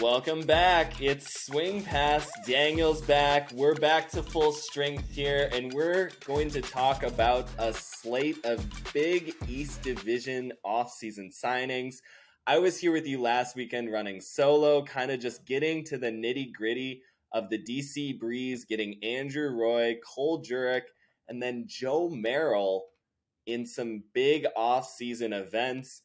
Welcome back. It's Swing Pass. Daniel's back. We're back to full strength here, and we're going to talk about a slate of big East Division offseason signings. I was here with you last weekend running solo, kind of just getting to the nitty gritty of the DC Breeze, getting Andrew Roy, Cole Jurek, and then Joe Merrill in some big offseason events.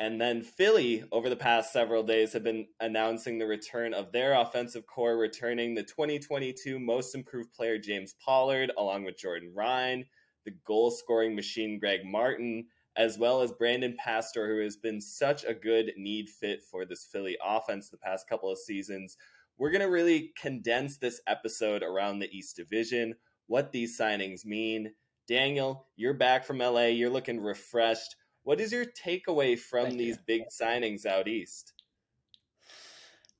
And then Philly, over the past several days, have been announcing the return of their offensive core, returning the 2022 most improved player, James Pollard, along with Jordan Ryan, the goal scoring machine, Greg Martin, as well as Brandon Pastor, who has been such a good need fit for this Philly offense the past couple of seasons. We're going to really condense this episode around the East Division, what these signings mean. Daniel, you're back from LA. You're looking refreshed. What is your takeaway from Thank these you. big signings out east?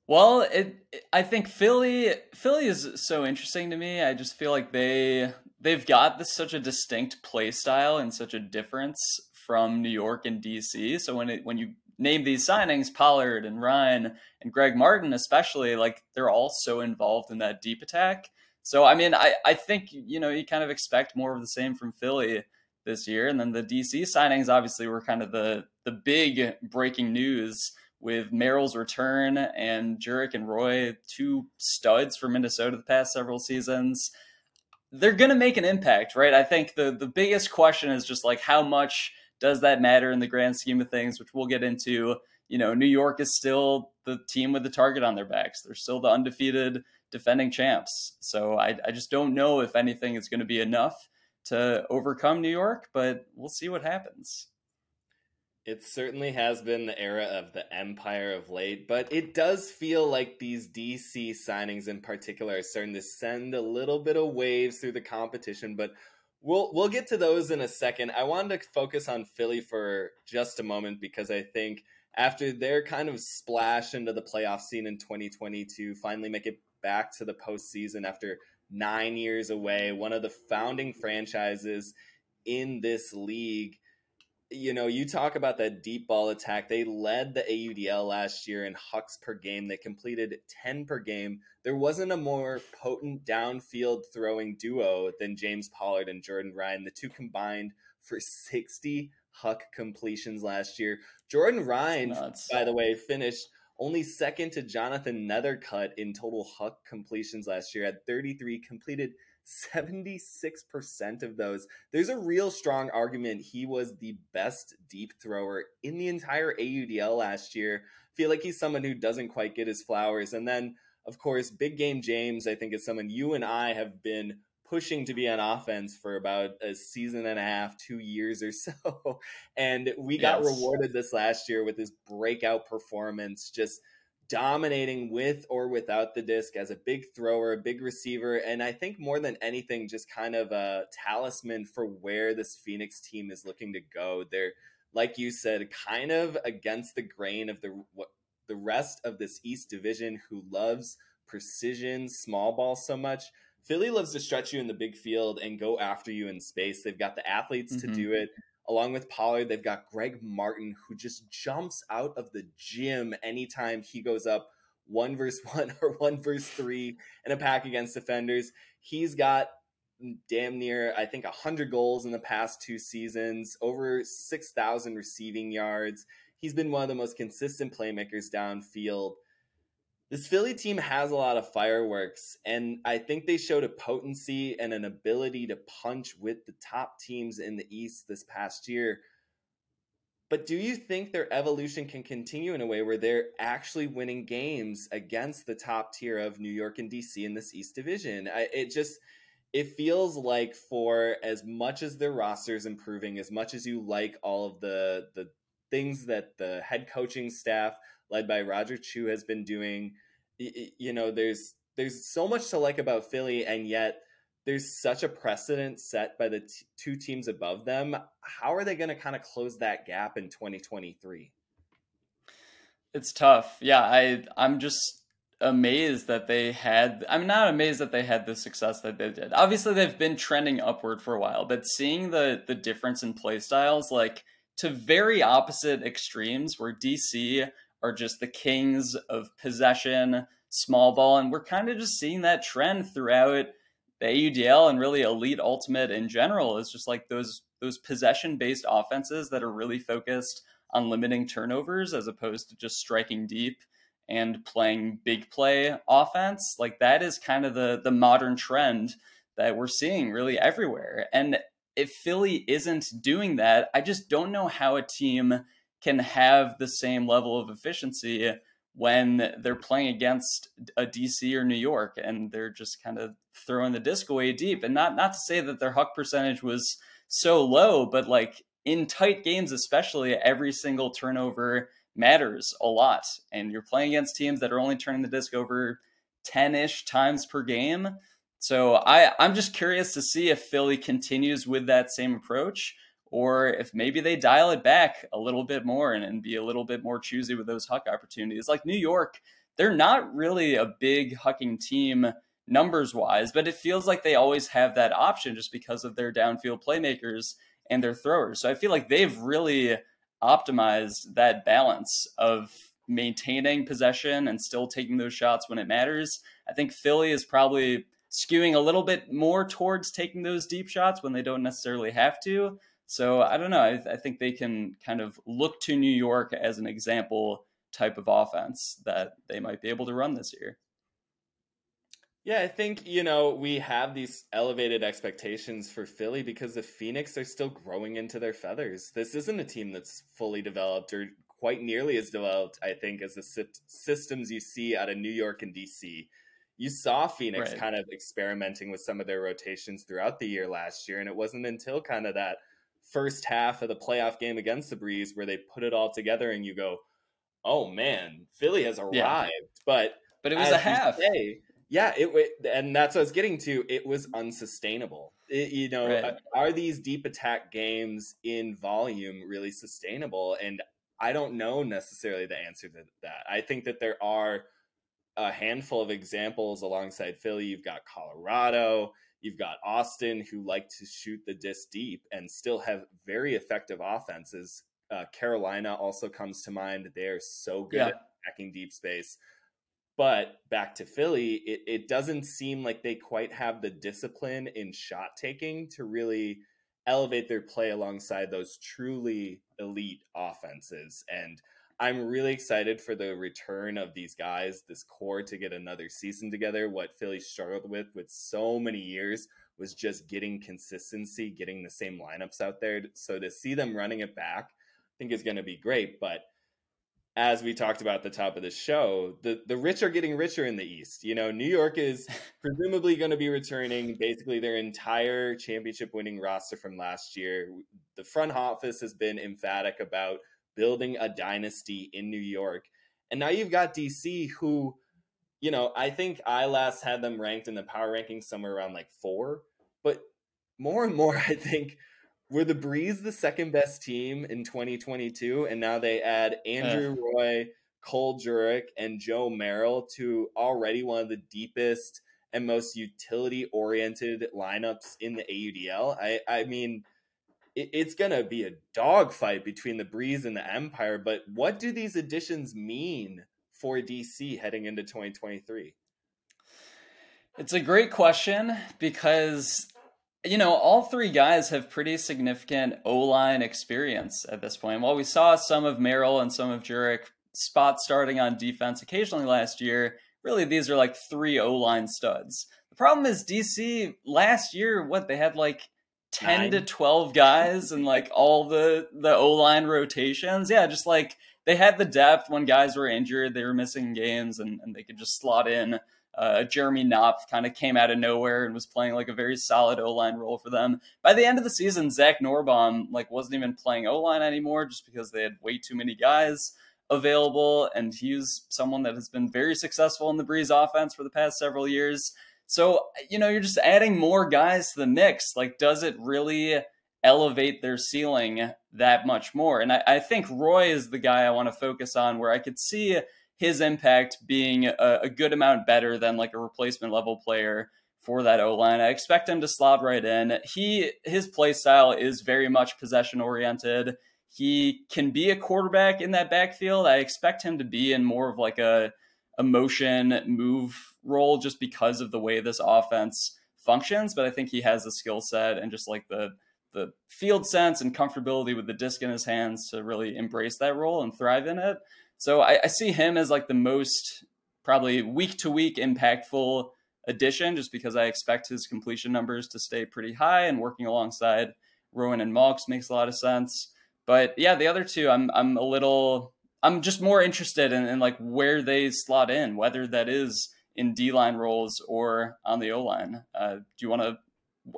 Well, it, it- I think Philly Philly is so interesting to me. I just feel like they they've got this such a distinct play style and such a difference from New York and DC. So when it when you name these signings, Pollard and Ryan and Greg Martin especially, like they're all so involved in that deep attack. So I mean, I I think you know you kind of expect more of the same from Philly this year, and then the DC signings obviously were kind of the the big breaking news with Merrill's return and Jurek and Roy, two studs for Minnesota the past several seasons. They're going to make an impact, right? I think the the biggest question is just like how much does that matter in the grand scheme of things, which we'll get into. You know, New York is still the team with the target on their backs. They're still the undefeated defending champs. So I, I just don't know if anything is going to be enough to overcome New York, but we'll see what happens. It certainly has been the era of the empire of late, but it does feel like these DC signings in particular are starting to send a little bit of waves through the competition, but we'll we'll get to those in a second. I wanted to focus on Philly for just a moment because I think after their kind of splash into the playoff scene in 2022, finally make it back to the postseason after nine years away, one of the founding franchises in this league you know, you talk about that deep ball attack. They led the AUDL last year in hucks per game. They completed 10 per game. There wasn't a more potent downfield throwing duo than James Pollard and Jordan Ryan. The two combined for 60 huck completions last year. Jordan Ryan, by the way, finished only second to Jonathan Nethercutt in total huck completions last year at 33 completed 76% of those. There's a real strong argument he was the best deep thrower in the entire AUDL last year. Feel like he's someone who doesn't quite get his flowers. And then, of course, Big Game James, I think, is someone you and I have been pushing to be on offense for about a season and a half, two years or so. And we got Yes. rewarded this last year with his breakout performance, just dominating with or without the disc as a big thrower, a big receiver, and I think more than anything, just kind of a talisman for where this Phoenix team is looking to go. They're, like you said, kind of against the grain of the what the rest of this East Division, who loves precision, small ball so much. Philly loves to stretch you in the big field and go after you in space. They've got the athletes to Mhm. do it. Along with Pollard, they've got Greg Martin, who just jumps out of the gym anytime he goes up one versus one or one versus three in a pack against defenders. He's got damn near, I think, 100 goals in the past two seasons, over 6,000 receiving yards. He's been one of the most consistent playmakers downfield. This Philly team has a lot of fireworks, and I think they showed a potency and an ability to punch with the top teams in the East this past year. But do you think their evolution can continue in a way where they're actually winning games against the top tier of New York and DC in this East Division? I, it just it feels like for as much as their roster is improving, as much as you like all of the the things that the head coaching staff led by Roger Chu has been doing, you know, there's there's so much to like about Philly, and yet there's such a precedent set by the t- two teams above them. How are they going to kind of close that gap in 2023? It's tough. Yeah, I I'm just amazed that they had I'm not amazed that they had the success that they did. Obviously they've been trending upward for a while, but seeing the the difference in play styles like to very opposite extremes where DC are just the kings of possession, small ball, and we're kind of just seeing that trend throughout the AUDL and really elite ultimate in general is just like those those possession based offenses that are really focused on limiting turnovers as opposed to just striking deep and playing big play offense. Like that is kind of the the modern trend that we're seeing really everywhere. And if Philly isn't doing that, I just don't know how a team can have the same level of efficiency when they're playing against a DC or New York and they're just kind of throwing the disc away deep. And not not to say that their huck percentage was so low, but like in tight games especially, every single turnover matters a lot. And you're playing against teams that are only turning the disc over 10-ish times per game. So I, I'm just curious to see if Philly continues with that same approach or if maybe they dial it back a little bit more and, and be a little bit more choosy with those huck opportunities. Like New York, they're not really a big hucking team numbers wise, but it feels like they always have that option just because of their downfield playmakers and their throwers. So I feel like they've really optimized that balance of maintaining possession and still taking those shots when it matters. I think Philly is probably skewing a little bit more towards taking those deep shots when they don't necessarily have to. So I don't know. I, I, think they can kind of look to New York as an example type of offense that they might be able to run this year. Yeah, I think, you know, we have these elevated expectations for Philly because the Phoenix are still growing into their feathers. This isn't a team that's fully developed or quite nearly as developed, I think, as the systems you see out of New York and DC. You saw Phoenix right. kind of experimenting with some of their rotations throughout the year last year, and it wasn't until kind of that first half of the playoff game against the Breeze where they put it all together and you go, oh man, Philly has arrived. Yeah. But but it was a half. Say, yeah, it and that's what I was getting to. It was unsustainable. It, you know, right. are these deep attack games in volume really sustainable? And I don't know necessarily the answer to that. I think that there are a handful of examples alongside Philly. You've got Colorado, You've got Austin, who like to shoot the disc deep and still have very effective offenses. Uh, Carolina also comes to mind. They are so good yeah. at attacking deep space. But back to Philly, it, it doesn't seem like they quite have the discipline in shot taking to really elevate their play alongside those truly elite offenses. And I'm really excited for the return of these guys, this core to get another season together. What Philly struggled with with so many years was just getting consistency, getting the same lineups out there. So to see them running it back, I think is going to be great. But as we talked about at the top of the show, the, the rich are getting richer in the East. You know, New York is presumably going to be returning basically their entire championship winning roster from last year. The front office has been emphatic about building a dynasty in New York. And now you've got DC who, you know, I think I last had them ranked in the power rankings somewhere around like four. But more and more, I think were the Breeze the second best team in 2022, and now they add Andrew uh. Roy, Cole Jurek, and Joe Merrill to already one of the deepest and most utility oriented lineups in the AUDL. I, I mean, it, it's going to be a dogfight between the Breeze and the Empire. But what do these additions mean for DC heading into 2023? It's a great question because you know, all three guys have pretty significant O line experience at this point. While we saw some of Merrill and some of Jurek spot starting on defense occasionally last year, really these are like three O line studs. The problem is DC last year, what they had like 10 Nine. to 12 guys and like all the the O-line rotations. Yeah, just like they had the depth when guys were injured, they were missing games and, and they could just slot in. Uh, Jeremy Knopf kind of came out of nowhere and was playing like a very solid O line role for them. By the end of the season, Zach Norrbom like wasn't even playing O line anymore just because they had way too many guys available, and he's someone that has been very successful in the Breeze offense for the past several years. So, you know, you're just adding more guys to the mix. Like, does it really elevate their ceiling that much more? And I, I think Roy is the guy I want to focus on where I could see his impact being a, a good amount better than like a replacement level player for that O line. I expect him to slot right in. He his play style is very much possession oriented. he can be a quarterback in that backfield. I expect him to be in more of like a, a motion move role just because of the way this offense functions. But I think he has the skill set and just like the the field sense and comfortability with the disc in his hands to really embrace that role and thrive in it. So I, I see him as like the most probably week to week impactful addition, just because I expect his completion numbers to stay pretty high and working alongside Rowan and Malks makes a lot of sense. But yeah, the other two, I'm I'm a little I'm just more interested in, in like where they slot in, whether that is in D line roles or on the O line. Uh, do you want to?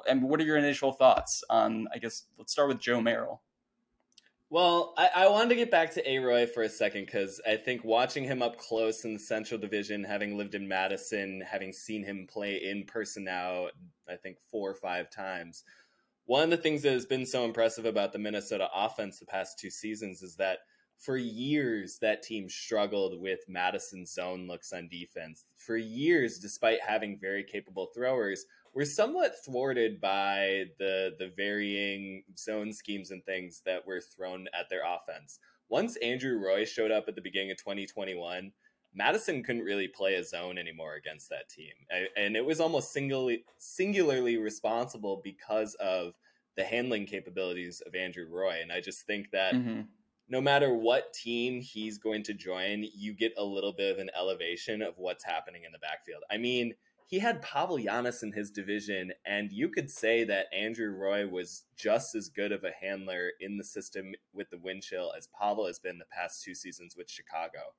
And what are your initial thoughts on? I guess let's start with Joe Merrill. Well, I, I wanted to get back to A Roy for a second because I think watching him up close in the Central Division, having lived in Madison, having seen him play in person now, I think four or five times, one of the things that has been so impressive about the Minnesota offense the past two seasons is that for years that team struggled with Madison's zone looks on defense. For years, despite having very capable throwers, we're somewhat thwarted by the the varying zone schemes and things that were thrown at their offense. Once Andrew Roy showed up at the beginning of 2021, Madison couldn't really play a zone anymore against that team, and it was almost singularly singularly responsible because of the handling capabilities of Andrew Roy. And I just think that mm-hmm. No matter what team he's going to join, you get a little bit of an elevation of what's happening in the backfield. I mean he had Pawel Janas in his division, and you could say that Andrew Roy was just as good of a handler in the system with the wind chill as Pawel has been the past two seasons with Chicago.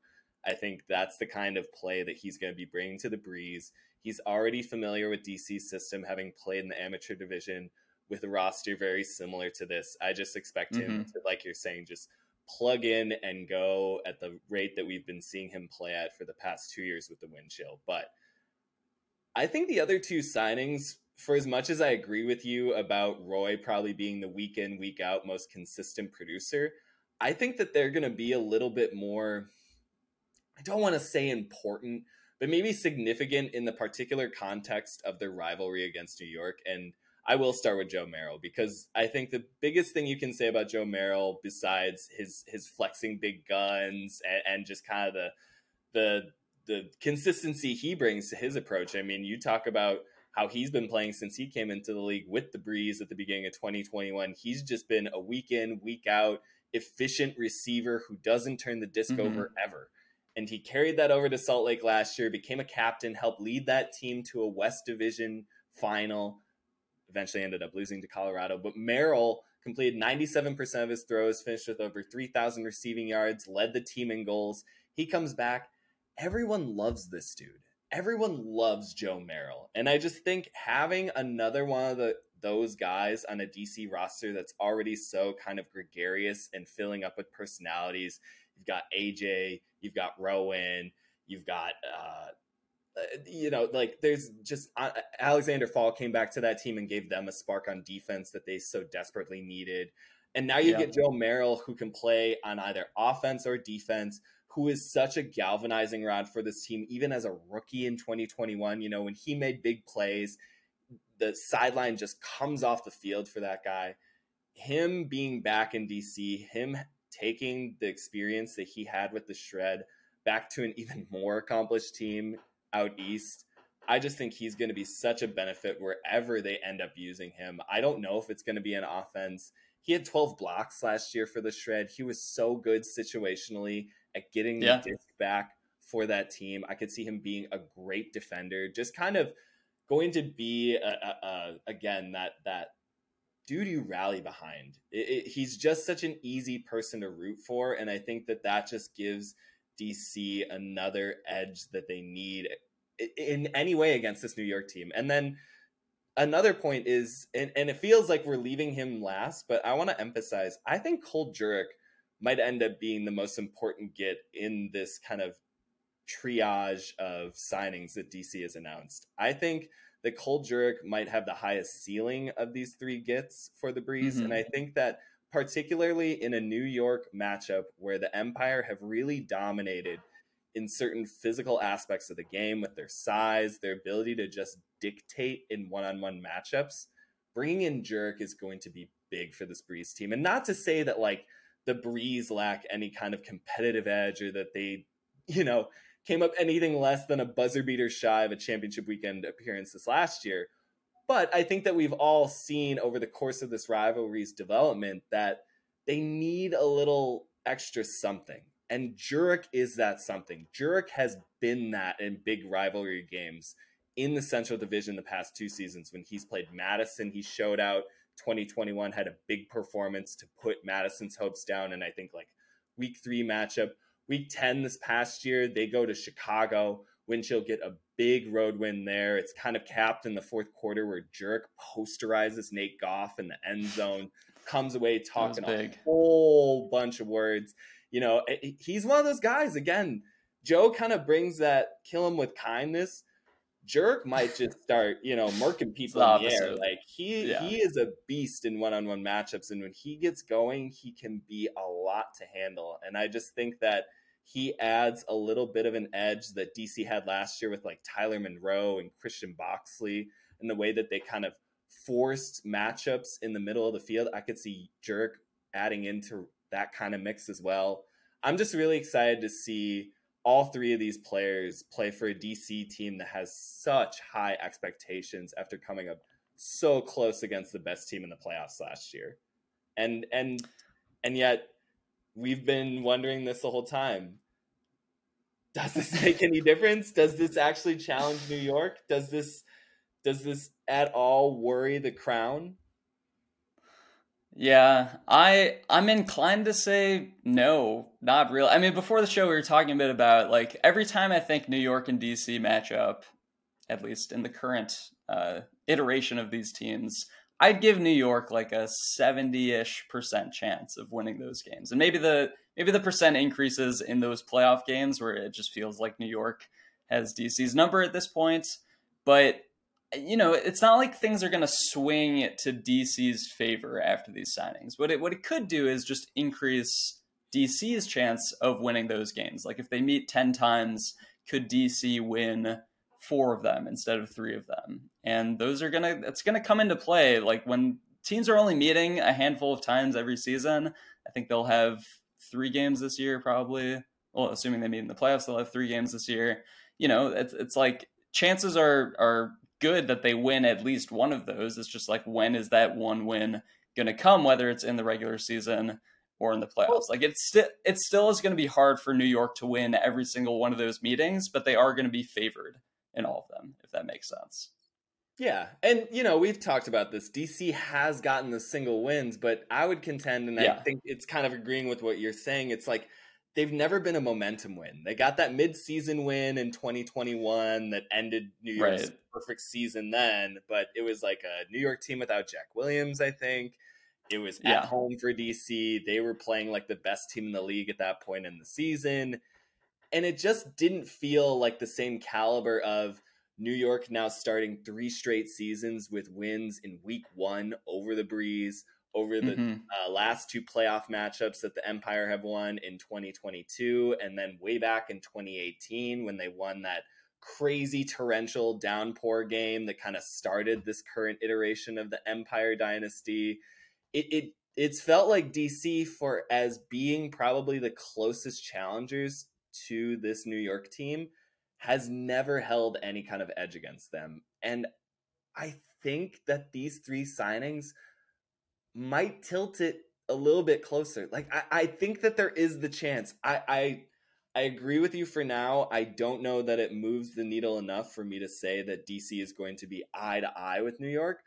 I think that's the kind of play that he's going to be bringing to the breeze. He's already familiar with DC's system, having played in the amateur division with a roster very similar to this. I just expect him mm-hmm. to, like you're saying, just plug in and go at the rate that we've been seeing him play at for the past two years with the wind chill. But I think the other two signings, for as much as I agree with you about Roy probably being the week in, week out most consistent producer, I think that they're going to be a little bit more, I don't want to say important, but maybe significant in the particular context of their rivalry against New York. And I will start with Joe Merrill because I think the biggest thing you can say about Joe Merrill, besides his his flexing big guns and, and just kind of the the the consistency he brings to his approach. I mean, you talk about how he's been playing since he came into the league with the Breeze at the beginning of 2021. He's just been a week in, week out, efficient receiver who doesn't turn the disc mm-hmm. over ever. And he carried that over to Salt Lake last year, became a captain, helped lead that team to a West Division final, eventually ended up losing to Colorado. But Merrill completed 97% of his throws, finished with over 3,000 receiving yards, led the team in goals. He comes back everyone loves this dude. Everyone loves Joe Merrill. And I just think having another one of the those guys on a DC roster that's already so kind of gregarious and filling up with personalities. You've got AJ, you've got Rowan, you've got uh, you know, like there's just uh, Alexander Fall came back to that team and gave them a spark on defense that they so desperately needed. And now you yeah. get Joe Merrill who can play on either offense or defense, who is such a galvanizing rod for this team, even as a rookie in 2021. You know, when he made big plays, the sideline just comes off the field for that guy. Him being back in DC, him taking the experience that he had with the shred back to an even more accomplished team out east. I just think he's going to be such a benefit wherever they end up using him. I don't know if it's going to be an offense. He had 12 blocks last year for the shred. He was so good situationally at getting yeah. the disc back for that team. I could see him being a great defender, just kind of going to be a, a, a, again that that dude you rally behind. It, it, he's just such an easy person to root for, and I think that that just gives DC another edge that they need in any way against this New York team. And then another point is, and, and it feels like we're leaving him last, but I want to emphasize, I think Cole Jurek might end up being the most important get in this kind of triage of signings that DC has announced. I think that Cole Jurek might have the highest ceiling of these three gets for the Breeze. Mm-hmm. And I think that particularly in a New York matchup where the Empire have really dominated in certain physical aspects of the game with their size, their ability to just dictate in one on one matchups, bringing in Jurek is going to be big for this Breeze team. And not to say that like the Breeze lack any kind of competitive edge or that they, you know, came up anything less than a buzzer beater shy of a championship weekend appearance this last year. But I think that we've all seen over the course of this rivalry's development that they need a little extra something. And Jurek is that something. Jurek has been that in big rivalry games in the Central Division the past two seasons. When he's played Madison, he showed out. 2021 had a big performance to put Madison's hopes down. And I think like week three matchup, week 10 this past year, they go to Chicago. Wind Chill get a big road win there. It's kind of capped in the fourth quarter where Jurek posterizes Nate Goff in the end zone, comes away talking a whole bunch of words. You know, eh, eh, he's one of those guys. Again, Joe kind of brings that kill him with kindness Jurek might just start, you know, murking people in the air. Like he yeah. he is a beast in one on one matchups, and when he gets going, he can be a lot to handle. And I just think that he adds a little bit of an edge that DC had last year with like Tyler Monroe and Christian Boxley, and the way that they kind of forced matchups in the middle of the field. I could see Jurek adding into that kind of mix as well. I'm just really excited to see all three of these players play for a DC team that has such high expectations after coming up so close against the best team in the playoffs last year. And and and yet we've been wondering this the whole time. Does this make any difference? Does this actually challenge New York? Does this does this at all worry the crown? Yeah, I I'm inclined to say no, not really. I mean, before the show, we were talking a bit about like every time I think New York and DC match up, at least in the current uh, iteration of these teams, I'd give New York like a seventy-ish percent chance of winning those games, and maybe the maybe the percent increases in those playoff games where it just feels like New York has DC's number at this point, but you know, it's not like things are going to swing to DC's favor after these signings. What it what it could do is just increase DC's chance of winning those games. Like if they meet 10 times, could DC win four of them instead of three of them? And those are going to it's going to come into play like when teams are only meeting a handful of times every season. I think they'll have 3 games this year probably. Well, assuming they meet in the playoffs, they'll have 3 games this year. You know, it's it's like chances are are good that they win at least one of those. It's just like when is that one win going to come, whether it's in the regular season or in the playoffs. Like it's still it still is going to be hard for New York to win every single one of those meetings, but they are going to be favored in all of them, if that makes sense. Yeah, and you know we've talked about this. DC has gotten the single wins, but I would contend, and yeah. I think it's kind of agreeing with what you're saying. It's like they've never been a momentum win. They got that mid-season win in 2021 that ended New York's right. perfect season then, but it was like a New York team without Jack Williams, I think. It was at yeah. home for DC. They were playing like the best team in the league at that point in the season. And it just didn't feel like the same caliber of New York now starting three straight seasons with wins in week one over the Breeze, over the mm-hmm. uh, last two playoff matchups that the Empire have won in 2022, and then way back in 2018 when they won that crazy torrential downpour game that kind of started this current iteration of the Empire dynasty. It, it it's felt like DC for as being probably the closest challengers to this New York team has never held any kind of edge against them. And I think that these three signings might tilt it a little bit closer. Like I, I think that there is the chance. I, I I agree with you for now. I don't know that it moves the needle enough for me to say that DC is going to be eye to eye with New York.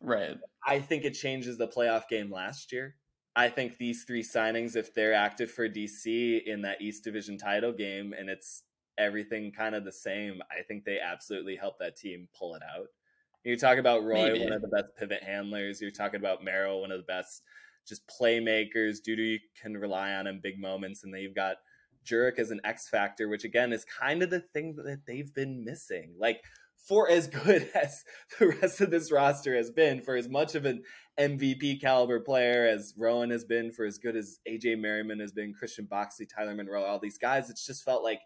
Right. I think it changes the playoff game last year. I think these three signings, if they're active for DC in that East Division title game and it's everything kind of the same, I think they absolutely help that team pull it out. You talk about Roy, Maybe. one of the best pivot handlers. You're talking about Merrill, one of the best just playmakers. Dudu, you can rely on in big moments. And then you've got Jurek as an X factor, which again is kind of the thing that they've been missing. Like, for as good as the rest of this roster has been, for as much of an MVP caliber player as Rowan has been, for as good as AJ Merriman has been, Christian Boxley, Tyler Monroe, all these guys, it's just felt like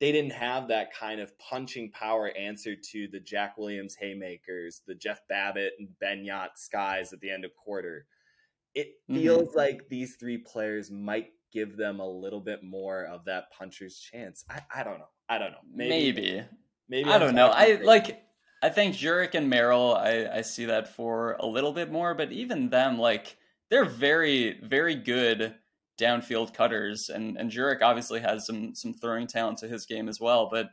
they didn't have that kind of punching power answer to the Jack Williams haymakers, the Jeff Babbitt and Ben Jagt skies at the end of quarter. it mm-hmm. feels mm-hmm. like these three players might give them a little bit more of that puncher's chance. I, I don't know. I don't know. Maybe. Maybe. Maybe I don't know. I like I think Jurek and Merrill, I, I see that for a little bit more, but even them, like they're very, very good downfield cutters, and and Jurek obviously has some some throwing talent to his game as well. But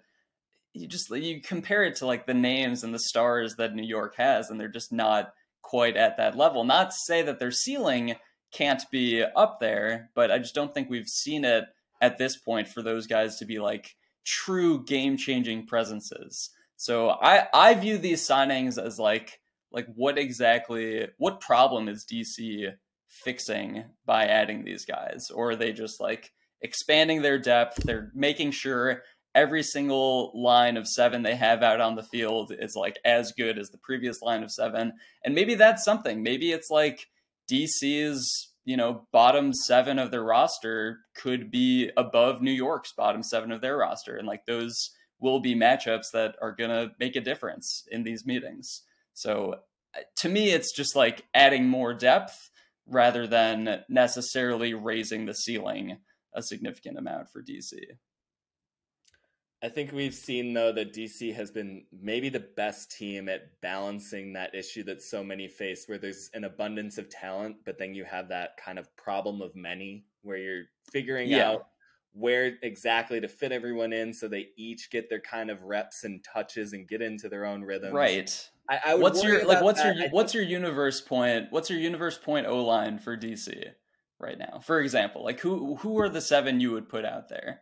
you just you compare it to like the names and the stars that New York has, and they're just not quite at that level. Not to say that their ceiling can't be up there, but I just don't think we've seen it at this point for those guys to be like true game changing presences. So I I view these signings as like like what exactly what problem is DC fixing by adding these guys? Or are they just like expanding their depth? They're making sure every single line of seven they have out on the field is like as good as the previous line of seven. And maybe that's something. Maybe it's like DC's you know bottom seven of their roster could be above New York's bottom seven of their roster and like those will be matchups that are going to make a difference in these meetings so uh, to me it's just like adding more depth rather than necessarily raising the ceiling a significant amount for DC. I think we've seen though that DC has been maybe the best team at balancing that issue that so many face where there's an abundance of talent but then you have that kind of problem of many where you're figuring yeah. out where exactly to fit everyone in so they each get their kind of reps and touches and get into their own rhythm. Right. I, I what's your like what's that. your what's your universe point what's your universe point O line for DC right now? For example, like who who are the seven you would put out there?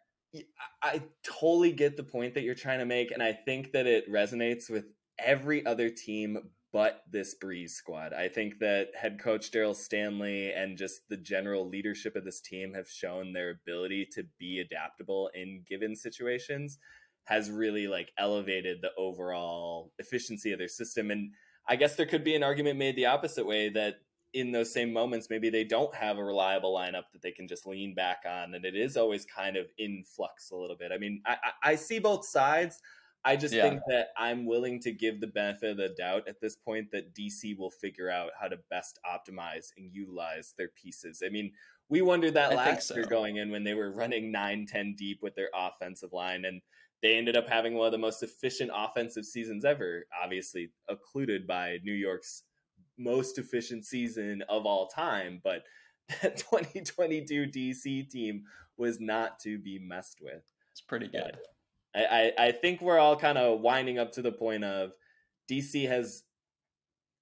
I totally get the point that you're trying to make, and I think that it resonates with every other team but this Breeze squad. I think that head coach Daryl Stanley and just the general leadership of this team have shown their ability to be adaptable in given situations has really like elevated the overall efficiency of their system. And I guess there could be an argument made the opposite way that in those same moments, maybe they don't have a reliable lineup that they can just lean back on, and it is always kind of in flux a little bit. I mean, I, I see both sides. I just yeah. think that I'm willing to give the benefit of the doubt at this point that DC will figure out how to best optimize and utilize their pieces. I mean, we wondered that I last so. year going in when they were running 9 10 deep with their offensive line. And they ended up having one of the most efficient offensive seasons ever, obviously occluded by New York's most efficient season of all time. But that 2022 DC team was not to be messed with. It's pretty good. I, I, I think we're all kind of winding up to the point of DC has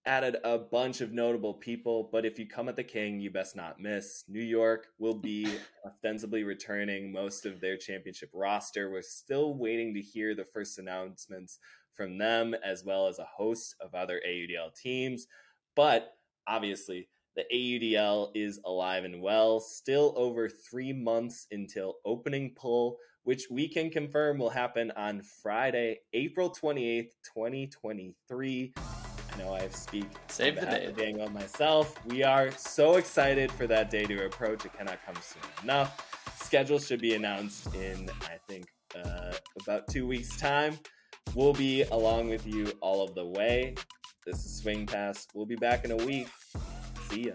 added a bunch of notable people, but if you come at the king, you best not miss. New York will be ostensibly returning most of their championship roster. We're still waiting to hear the first announcements from them, as well as a host of other AUDL teams. But obviously, the AUDL is alive and well. Still over three months until opening pull, which we can confirm will happen on Friday, April 28th, 2023. I know I speak save the day dang on myself. We are so excited for that day to approach. It cannot come soon enough. Schedule should be announced in I think uh, about two weeks time. We'll be along with you all of the way. This is Swing Pass. We'll be back in a week. See ya.